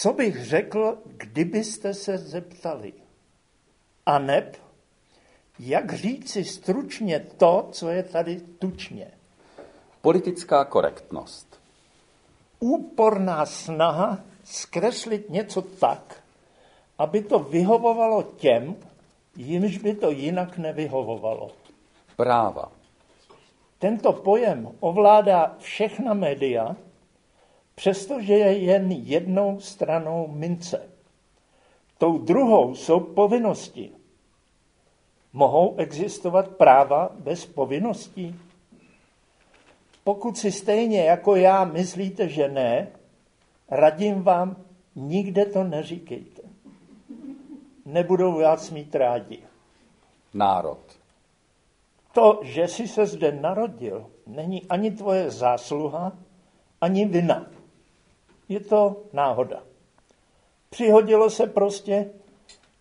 Co bych řekl, kdybyste se zeptali? A neb, jak říci stručně to, co je tady tučně? Politická korektnost. Úporná snaha zkreslit něco tak, aby to vyhovovalo těm, jimž by to jinak nevyhovovalo. Práva. Tento pojem ovládá všechna média, přestože je jen jednou stranou mince. Tou druhou jsou povinnosti. Mohou existovat práva bez povinností? Pokud si stejně jako já myslíte, že ne, radím vám, nikde to neříkejte. Nebudou vás mít rádi. Národ. To, že jsi se zde narodil, není ani tvoje zásluha, ani vina. Je to náhoda. Přihodilo se prostě,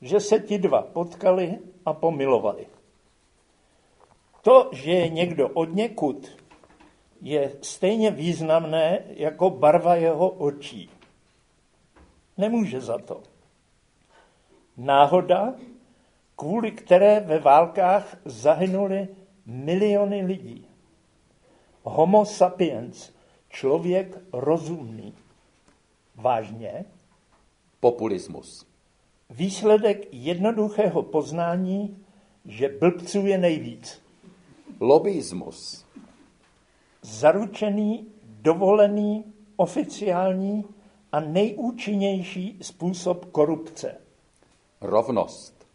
že se ti dva potkali a pomilovali. To, že je někdo od někud, je stejně významné jako barva jeho očí. Nemůže za to. Náhoda, kvůli které ve válkách zahynuli miliony lidí. Homo sapiens, člověk rozumný. Vážně? Populismus. Výsledek jednoduchého poznání, že blbců je nejvíc. Lobbyismus. Zaručený, dovolený, oficiální a nejúčinnější způsob korupce. Rovnost.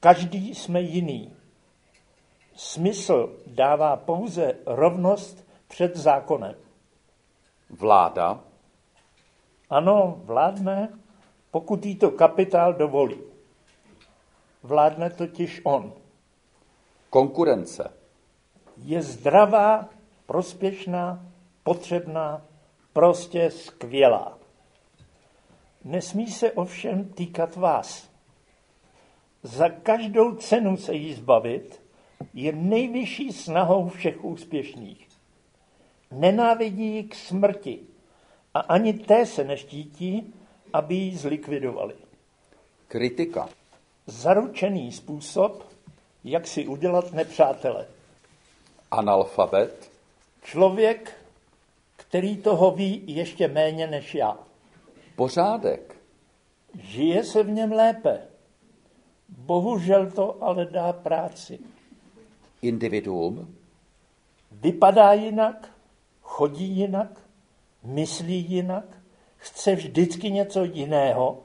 Každý jsme jiný. Smysl dává pouze rovnost před zákonem. Vláda. Ano, vládne, pokud jí to kapitál dovolí. Vládne totiž on. Konkurence. Je zdravá, prospěšná, potřebná, prostě skvělá. Nesmí se ovšem týkat vás. Za každou cenu se jí zbavit je nejvyšší snahou všech úspěšných. Nenávidí ji k smrti a ani té se neštítí, aby ji zlikvidovali. Kritika. Zaručený způsob, jak si udělat nepřátele. Analfabet. Člověk, který toho ví ještě méně než já. Pořádek. Žije se v něm lépe. Bohužel to ale dá práci. Individuum. Vypadá jinak, chodí jinak, myslí jinak, chce vždycky něco jiného.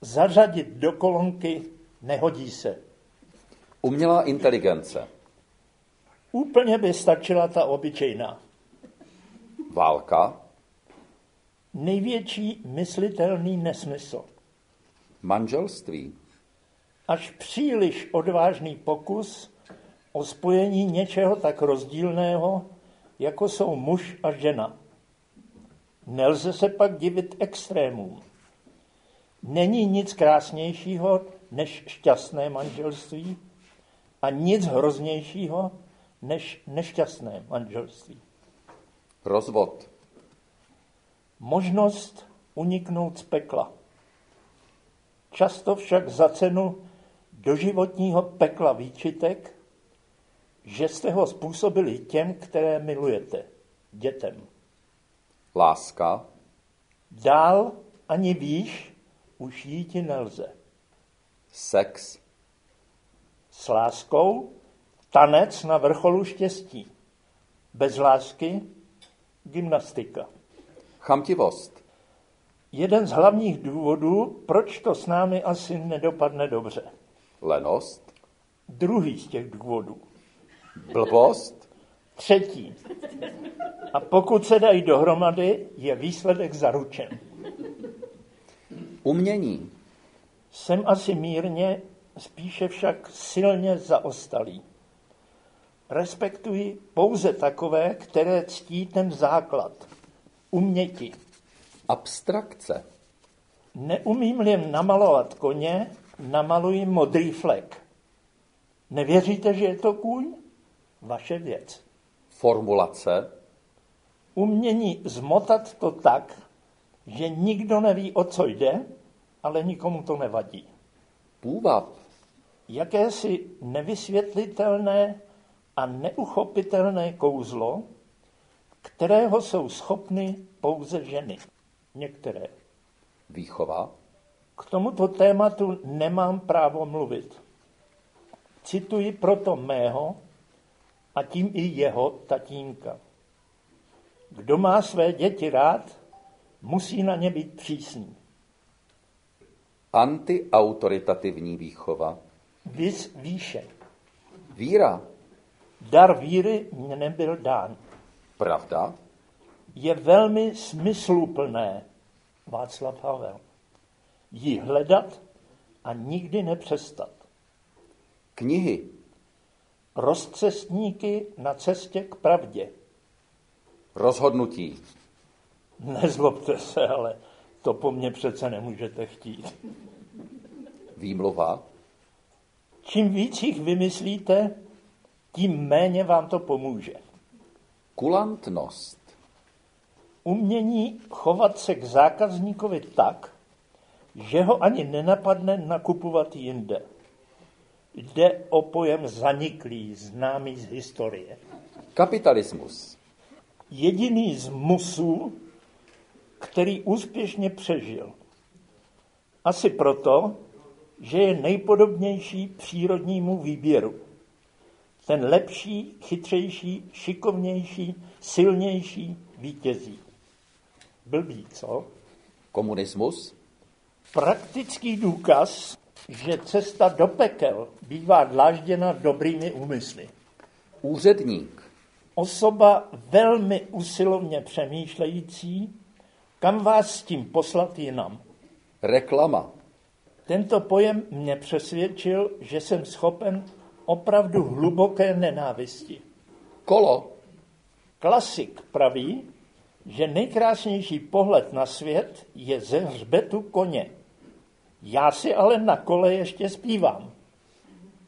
Zařadit do kolonky nehodí se. Umělá inteligence. Úplně by stačila ta obyčejná. Válka. Největší myslitelný nesmysl. Manželství. Až příliš odvážný pokus o spojení něčeho tak rozdílného, jako jsou muž a žena. Nelze se pak divit extrémům. Není nic krásnějšího než šťastné manželství a nic hroznějšího než nešťastné manželství. Rozvod. Možnost uniknout z pekla. Často však za cenu doživotního pekla výčitek, že jste ho způsobili těm, které milujete, dětem. Láska. Dál ani výš už jíti nelze. Sex. S láskou tanec na vrcholu štěstí. Bez lásky gymnastika. Chamtivost. Jeden z hlavních důvodů, proč to s námi asi nedopadne dobře. Lenost. Druhý z těch důvodů. Blbost. Třetí. A pokud se dají dohromady, je výsledek zaručen. Umění. Jsem asi mírně, spíše však silně zaostalý. Respektuji pouze takové, které ctí ten základ. Uměti. Abstrakce. Neumím jen namalovat koně, namaluji modrý flek. Nevěříte, že je to kůň? Vaše věc. Formulace. Umění zmotat to tak, že nikdo neví, o co jde, ale nikomu to nevadí. Půvab. Jakési nevysvětlitelné a neuchopitelné kouzlo, kterého jsou schopny pouze ženy. Některé. Výchova. K tomuto tématu nemám právo mluvit. Cituji proto mého a tím i jeho tatínka. Kdo má své děti rád, musí na ně být přísný. Antiautoritativní výchova. Vys výše. Víra. Dar víry mně nebyl dán. Pravda. Je velmi smysluplné, Václav Havel, ji hledat a nikdy nepřestat. Knihy. Rozcestníky na cestě k pravdě. Rozhodnutí. Nezlobte se, ale to po mně přece nemůžete chtít. Výmluva. Čím víc jich vymyslíte, tím méně vám to pomůže. Kulantnost. Umění chovat se k zákazníkovi tak, že ho ani nenapadne nakupovat jinde. Jde o pojem zaniklý, známý z historie. Kapitalismus. Jediný z musů, který úspěšně přežil. Asi proto, že je nejpodobnější přírodnímu výběru. Ten lepší, chytřejší, šikovnější, silnější vítězí. Blbý, co? Komunismus. Praktický důkaz, že cesta do pekel bývá dlážděna dobrými úmysly. Úředník. Osoba velmi usilovně přemýšlející, kam vás s tím poslat jinam. Reklama. Tento pojem mě přesvědčil, že jsem schopen opravdu hluboké nenávisti. Kolo. Klasik praví, že nejkrásnější pohled na svět je ze hřbetu koně. Já si ale na kole ještě zpívám.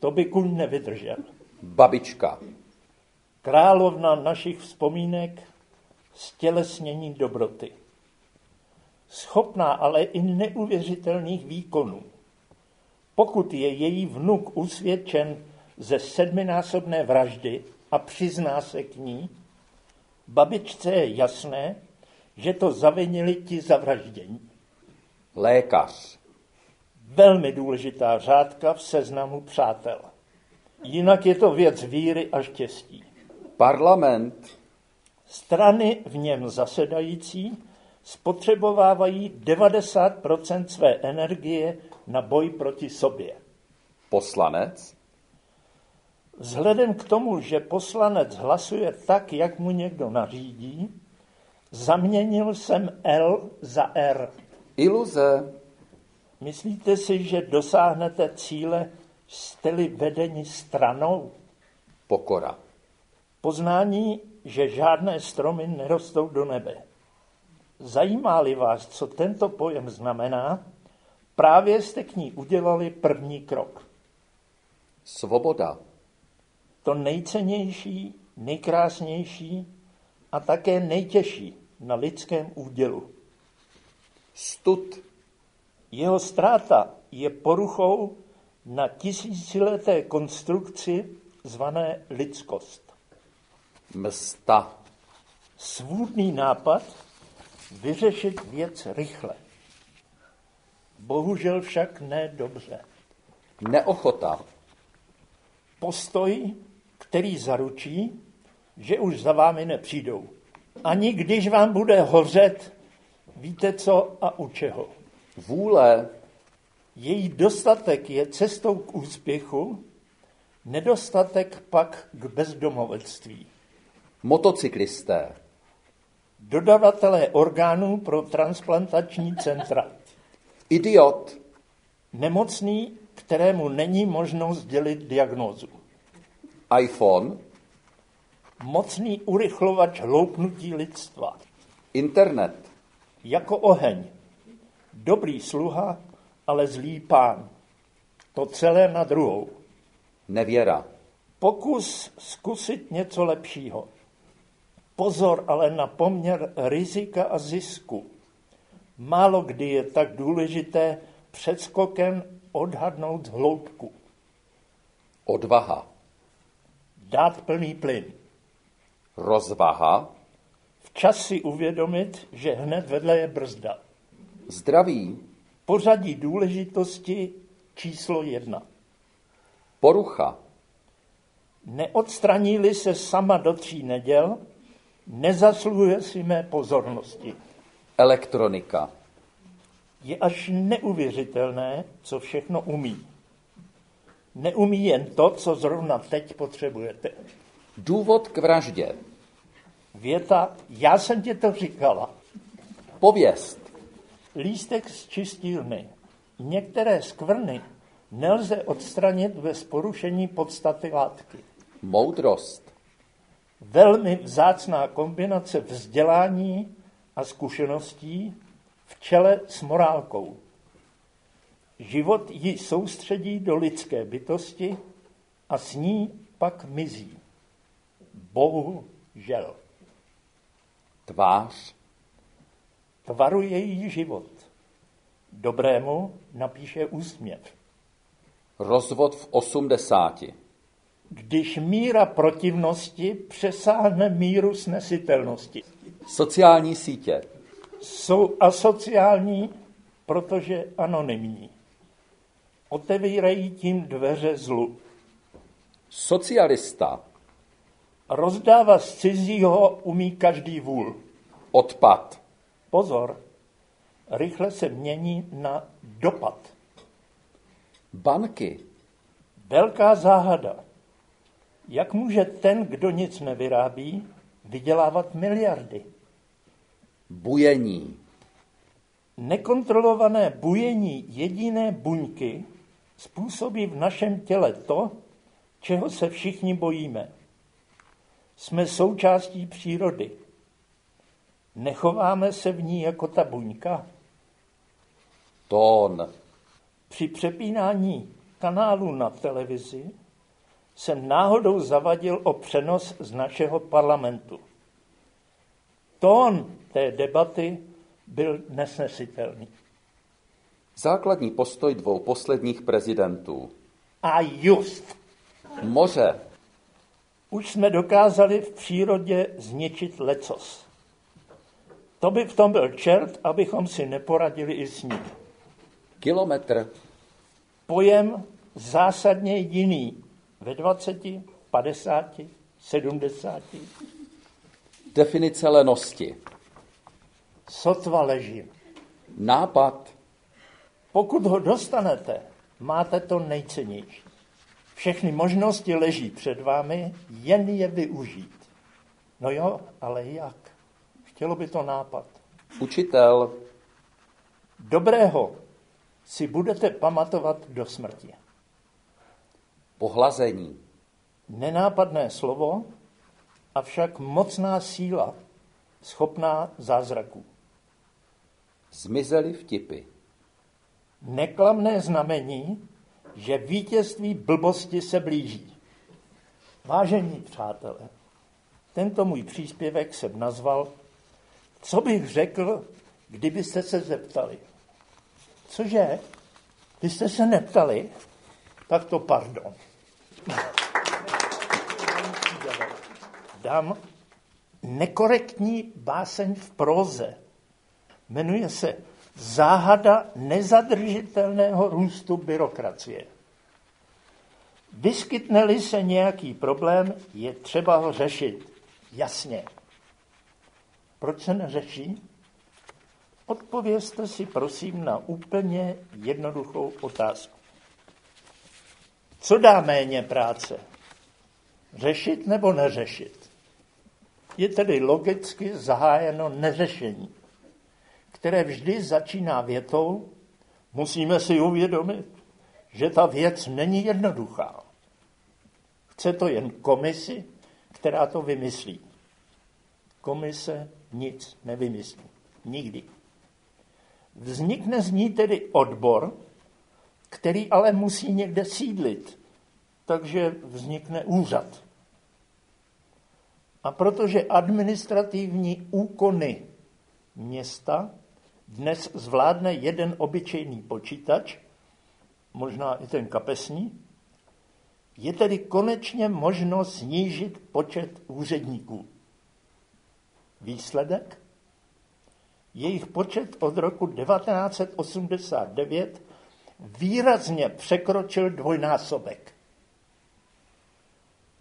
To by kuň nevydržel. Babička. Královna našich vzpomínek, stělesnění dobroty. Schopná ale i neuvěřitelných výkonů. Pokud je její vnuk usvědčen ze sedminásobné vraždy a přizná se k ní, babičce je jasné, že to zavinili ti zavraždění. Lékař. Velmi důležitá řádka v seznamu přátel. Jinak je to věc víry a štěstí. Parlament. Strany v něm zasedající spotřebovávají 90% své energie na boj proti sobě. Poslanec. Vzhledem k tomu, že poslanec hlasuje tak, jak mu někdo nařídí, zaměnil jsem L za R. Iluze. Myslíte si, že dosáhnete cíle, jste-li vedeni stranou? Pokora. Poznání, že žádné stromy nerostou do nebe. Zajímá-li vás, co tento pojem znamená, právě jste k ní udělali první krok. Svoboda. To nejcennější, nejkrásnější a také nejtěžší na lidském údělu. Stud. Jeho ztráta je poruchou na tisícileté konstrukci zvané lidskost. Msta. Svůdný nápad vyřešit věc rychle. Bohužel však ne dobře. Neochota. Postoj, který zaručí, že už za vámi nepřijdou. Ani když vám bude hořet, víte co a u čeho. Vůle. Její dostatek je cestou k úspěchu, nedostatek pak k bezdomovectví. Motocyklisté. Dodavatelé orgánů pro transplantační centra. Idiot. Nemocný, kterému není možno sdělit diagnózu. iPhone. Mocný urychlovač hloupnutí lidstva. Internet. Jako oheň. Dobrý sluha, ale zlý pán. To celé na druhou. Nevěra. Pokus zkusit něco lepšího. Pozor ale na poměr rizika a zisku. Málo kdy je tak důležité před skokem odhadnout hloubku. Odvaha. Dát plný plyn. Rozvaha. Včas si uvědomit, že hned vedle je brzda. Zdraví. Pořadí důležitosti číslo jedna. Porucha. Neodstraní-li se sama do tří neděl, nezasluhuje si mé pozornosti. Elektronika. Je až neuvěřitelné, co všechno umí. Neumí jen to, co zrovna teď potřebujete. Důvod k vraždě. Věta, já jsem ti to říkala. Pověst. Lístek z čistírny. Některé skvrny nelze odstranit bez porušení podstaty látky. Moudrost. Velmi vzácná kombinace vzdělání a zkušeností v čele s morálkou. Život ji soustředí do lidské bytosti a s ní pak mizí. Bohu žel. Tvář. Tvaruje jí život. Dobrému napíše úsměv. Rozvod v osmdesáti. Když míra protivnosti přesáhne míru snesitelnosti. Sociální sítě. Jsou asociální, protože anonymní. Otevírají tím dveře zlu. Socialista. Rozdávat z cizího umí každý vůl. Odpad. Pozor, rychle se mění na dopad. Banky. Velká záhada. Jak může ten, kdo nic nevyrábí, vydělávat miliardy? Bujení. Nekontrolované bujení jediné buňky způsobí v našem těle to, čeho se všichni bojíme. Jsme součástí přírody. Nechováme se v ní jako ta buňka. Tón. Při přepínání kanálu na televizi jsem náhodou zavadil o přenos z našeho parlamentu. Tón té debaty byl nesnesitelný. Základní postoj dvou posledních prezidentů. A just. Moře. Už jsme dokázali v přírodě zničit lecos. To by v tom byl čert, abychom si neporadili i s ním. Kilometr. Pojem zásadně jiný ve 20, 50, 70. Definice lenosti. Sotva ležím. Nápad. Pokud ho dostanete, máte to nejcennější. Všechny možnosti leží před vámi, jen je využít. No jo, ale jak? Chtělo by to nápad. Učitel. Dobrého si budete pamatovat do smrti. Pohlazení. Nenápadné slovo, avšak mocná síla, schopná zázraků. Zmizely vtipy. Neklamné znamení, že vítězství blbosti se blíží. Vážení přátelé, tento můj příspěvek jsem nazval Co bych řekl, kdybyste se zeptali? Cože? Vy jste se neptali? Tak to pardon. Dám nekorektní báseň v próze. Jmenuje se Záhada nezadržitelného růstu byrokracie. Vyskytne-li se nějaký problém, je třeba ho řešit. Jasně. Proč se neřeší? Odpovězte si prosím na úplně jednoduchou otázku. Co dá méně práce? Řešit nebo neřešit? Je tedy logicky zahájeno neřešení, které vždy začíná větou, musíme si uvědomit, že ta věc není jednoduchá. Chce to jen komisi, která to vymyslí. Komise nic nevymyslí. Nikdy. Vznikne z ní tedy odbor, který ale musí někde sídlit. Takže vznikne úřad. A protože administrativní úkony města dnes zvládne jeden obyčejný počítač, možná i ten kapesní, je tedy konečně možno snížit počet úředníků. Výsledek? Jejich počet od roku 1989 výrazně překročil dvojnásobek.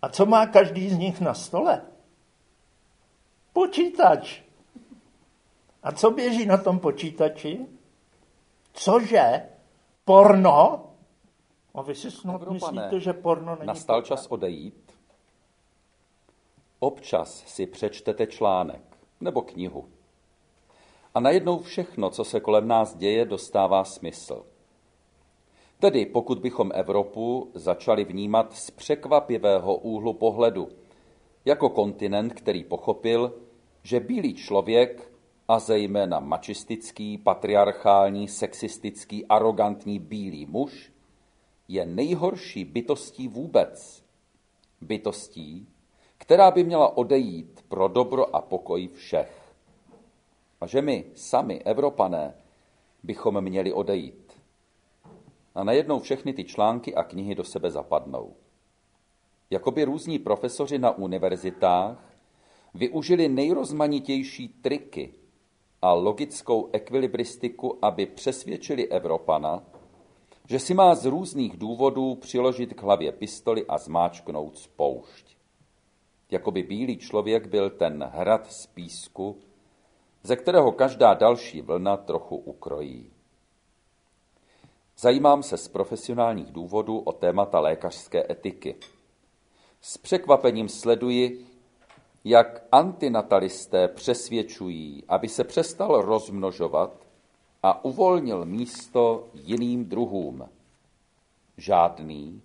A co má každý z nich na stole? Počítač. A co běží na tom počítači? Cože? Porno? A vy si snad Evropané, myslíte, že porno není Nastal porno? čas odejít. Občas si přečtete článek nebo knihu. A najednou všechno, co se kolem nás děje, dostává smysl. Tedy pokud bychom Evropu začali vnímat z překvapivého úhlu pohledu, jako kontinent, který pochopil, že bílý člověk a zejména mačistický, patriarchální, sexistický, arrogantní bílý muž je nejhorší bytostí vůbec. Bytostí, která by měla odejít pro dobro a pokoj všech. A že my, sami, Evropané, bychom měli odejít. A najednou všechny ty články a knihy do sebe zapadnou. Jakoby různí profesoři na univerzitách využili nejrozmanitější triky a logickou ekvilibristiku, aby přesvědčili Evropana, že si má z různých důvodů přiložit k hlavě pistoli a zmáčknout spoušť. Jakoby bílý člověk byl ten hrad z písku, ze kterého každá další vlna trochu ukrojí. Zajímám se z profesionálních důvodů o témata lékařské etiky. S překvapením sleduji, jak antinatalisté přesvědčují, aby se přestal rozmnožovat a uvolnil místo jiným druhům. Žádný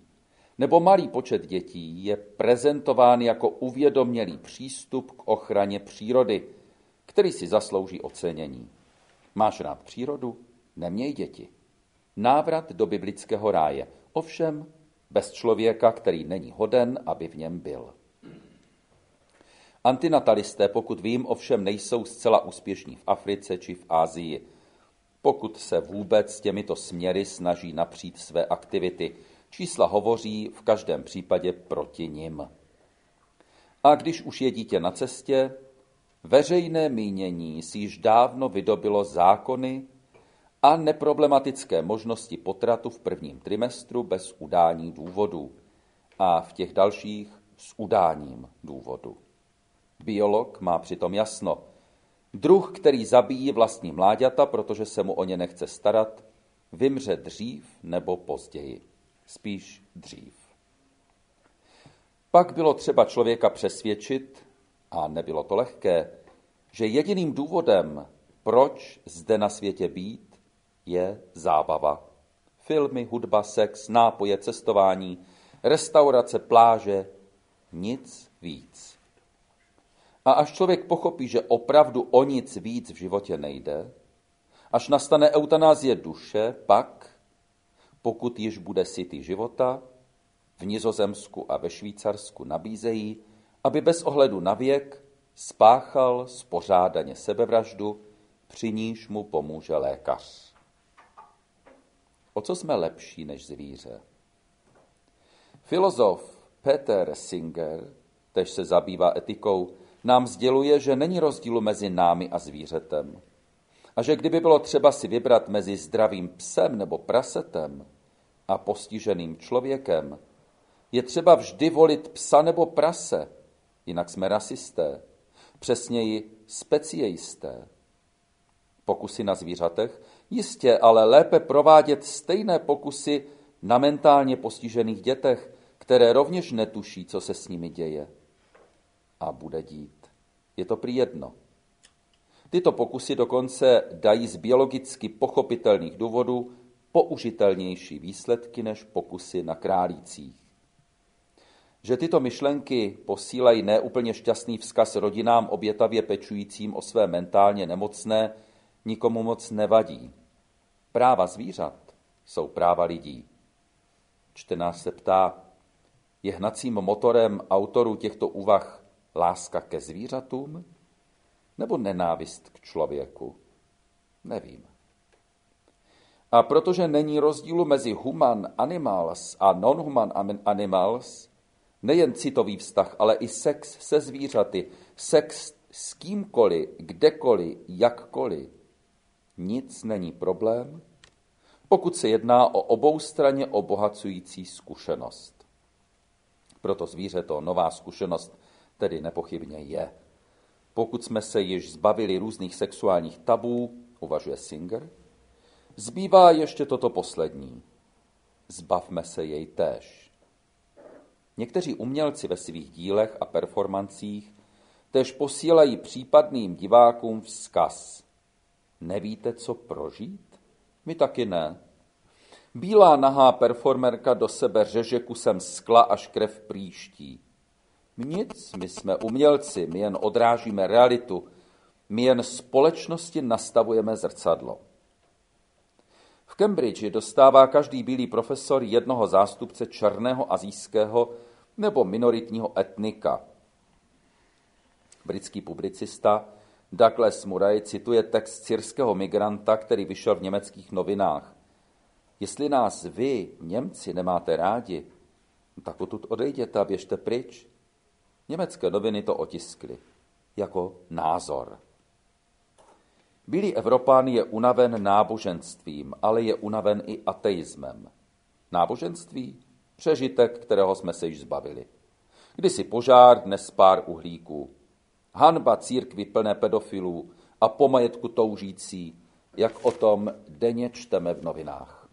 nebo malý počet dětí je prezentován jako uvědomělý přístup k ochraně přírody, který si zaslouží ocenění. Máš rád přírodu? Neměj děti. Návrat do biblického ráje, ovšem bez člověka, který není hoden, aby v něm byl. Antinatalisté, pokud vím, ovšem nejsou zcela úspěšní v Africe či v Ázii, pokud se vůbec těmito směry snaží napřít své aktivity. Čísla hovoří v každém případě proti nim. A když už je dítě na cestě, veřejné mínění si již dávno vydobilo zákony a neproblematické možnosti potratu v prvním trimestru bez udání důvodu a v těch dalších s udáním důvodu. Biolog má přitom jasno. Druh, který zabíjí vlastní mláďata, protože se mu o ně nechce starat, vymře dřív nebo později. Spíš dřív. Pak bylo třeba člověka přesvědčit, a nebylo to lehké, že jediným důvodem, proč zde na světě být, je zábava. Filmy, hudba, sex, nápoje, cestování, restaurace, pláže, nic víc. A až člověk pochopí, že opravdu o nic víc v životě nejde, až nastane eutanázie duše, pak, pokud již bude sytý života, v Nizozemsku a ve Švýcarsku nabízejí, aby bez ohledu na věk spáchal spořádaně sebevraždu, při níž mu pomůže lékař. O co jsme lepší než zvíře? Filozof Peter Singer, tež se zabývá etikou, nám sděluje, že není rozdílu mezi námi a zvířetem. A že kdyby bylo třeba si vybrat mezi zdravým psem nebo prasetem a postiženým člověkem, je třeba vždy volit psa nebo prase, jinak jsme rasisté, přesněji speciejisté. Pokusy na zvířatech, jistě, ale lépe provádět stejné pokusy na mentálně postižených dětech, které rovněž netuší, co se s nimi děje a bude dít. Je to prý jedno. Tyto pokusy dokonce dají z biologicky pochopitelných důvodů použitelnější výsledky než pokusy na králících. Že tyto myšlenky posílají neúplně šťastný vzkaz rodinám obětavě pečujícím o své mentálně nemocné, nikomu moc nevadí. Práva zvířat jsou práva lidí. Čtenář se ptá, je hnacím motorem autorů těchto úvah láska ke zvířatům nebo nenávist k člověku? Nevím. A protože není rozdílu mezi human animals a non-human animals, nejen citový vztah, ale i sex se zvířaty, sex s kýmkoliv, kdekoliv, jakkoliv, nic není problém, pokud se jedná o oboustranně obohacující zkušenost. Proto zvíře to nová zkušenost tedy nepochybně je. Pokud jsme se již zbavili různých sexuálních tabů, uvažuje Singer, zbývá ještě toto poslední. Zbavme se jej též. Někteří umělci ve svých dílech a performancích tež posílají případným divákům vzkaz. Nevíte, co prožít? My taky ne. Bílá nahá performerka do sebe řeže kusem skla až krev příští. Nic, my jsme umělci, my jen odrážíme realitu, my jen společnosti nastavujeme zrcadlo. V Cambridge dostává každý bílý profesor jednoho zástupce černého azijského nebo minoritního etnika. Britský publicista Douglas Murray cituje text syrského migranta, který vyšel v německých novinách. Jestli nás vy, Němci, nemáte rádi, tak odtud odejděte a běžte pryč. Německé noviny to otiskly jako názor. Bílý Evropán je unaven náboženstvím, ale je unaven i ateismem. Náboženství? Přežitek, kterého jsme se již zbavili. Kdysi požár, dnes pár uhlíků. Hanba církvy plné pedofilů a po majetku toužící, jak o tom denně čteme v novinách.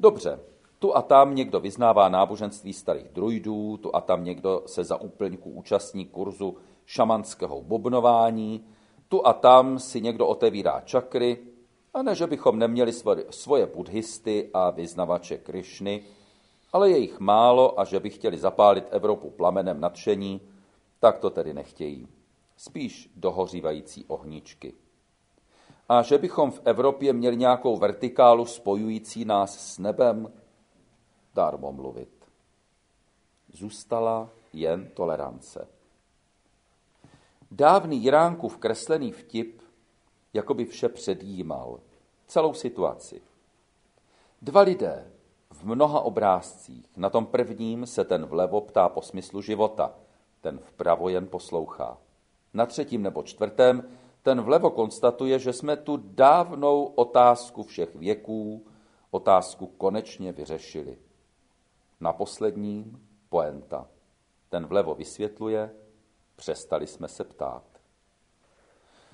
Dobře, tu a tam někdo vyznává náboženství starých druidů, tu a tam někdo se za úplňku účastní kurzu šamanského bobnování, tu a tam si někdo otevírá čakry, a ne, že bychom neměli svoje buddhisty a vyznavače Krišny, ale je jich málo a že by chtěli zapálit Evropu plamenem nadšení, tak to tedy nechtějí. Spíš dohořívající ohničky. A že bychom v Evropě měli nějakou vertikálu spojující nás s nebem, dármo mluvit. Zůstala jen tolerance. Dávný Jiránkův kreslený vtip jako by vše předjímal, celou situaci. Dva lidé v mnoha obrázcích, na tom prvním se ten vlevo ptá po smyslu života, ten vpravo jen poslouchá. Na třetím nebo čtvrtém ten vlevo konstatuje, že jsme tu dávnou otázku všech věků, otázku konečně vyřešili. Na posledním poenta. Ten vlevo vysvětluje, přestali jsme se ptát.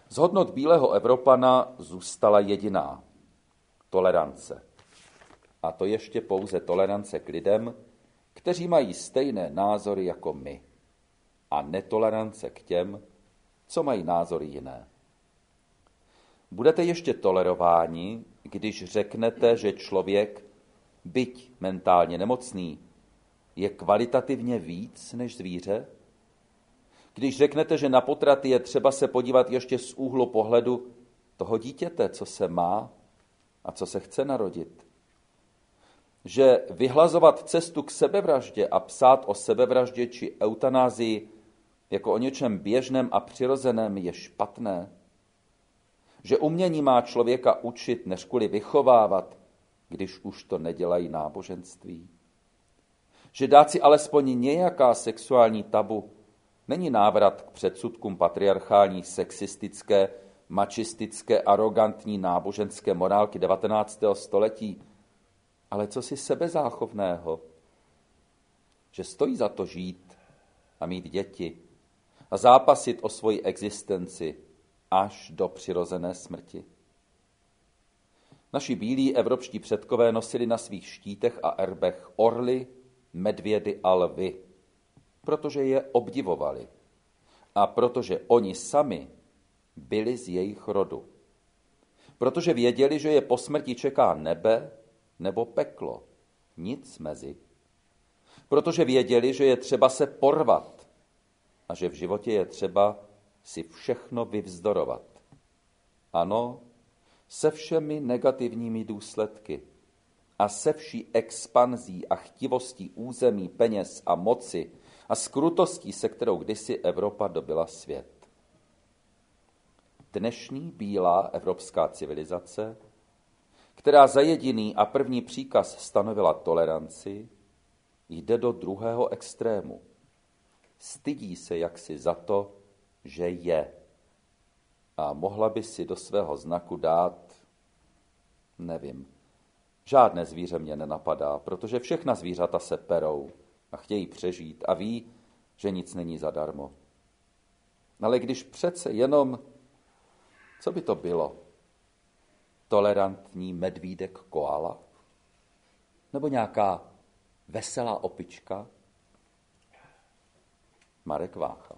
Z hodnot bílého Evropana zůstala jediná tolerance. A to ještě pouze tolerance k lidem, kteří mají stejné názory jako my. A netolerance k těm, co mají názory jiné. Budete ještě tolerováni, když řeknete, že člověk, byť mentálně nemocný, je kvalitativně víc než zvíře? Když řeknete, že na potraty je třeba se podívat ještě z úhlu pohledu toho dítěte, co se má a co se chce narodit. Že vyhlazovat cestu k sebevraždě a psát o sebevraždě či eutanázii jako o něčem běžném a přirozeném je špatné že umění má člověka učit, než kvůli vychovávat, když už to nedělají náboženství. Že dát si alespoň nějaká sexuální tabu není návrat k předsudkům patriarchální, sexistické, mačistické, arrogantní náboženské morálky 19. století, ale co si sebezáchovného, že stojí za to žít a mít děti a zápasit o svoji existenci, až do přirozené smrti. Naši bílí evropští předkové nosili na svých štítech a erbech orly, medvědy a lvy, protože je obdivovali a protože oni sami byli z jejich rodu. Protože věděli, že je po smrti čeká nebe nebo peklo, nic mezi. Protože věděli, že je třeba se porvat a že v životě je třeba si všechno vyvzdorovat. Ano, se všemi negativními důsledky a se vší expanzí a chtivostí území, peněz a moci a skrutostí, se kterou kdysi Evropa dobila svět. dnešní bílá evropská civilizace, která za jediný a první příkaz stanovila toleranci, jde do druhého extrému. Stydí se jaksi za to, že je. A mohla by si do svého znaku dát, nevím, žádné zvíře mě nenapadá, protože všechna zvířata se perou a chtějí přežít a ví, že nic není zadarmo. Ale když přece jenom, co by to bylo? Tolerantní medvídek koala? Nebo nějaká veselá opička? Marek Vácha.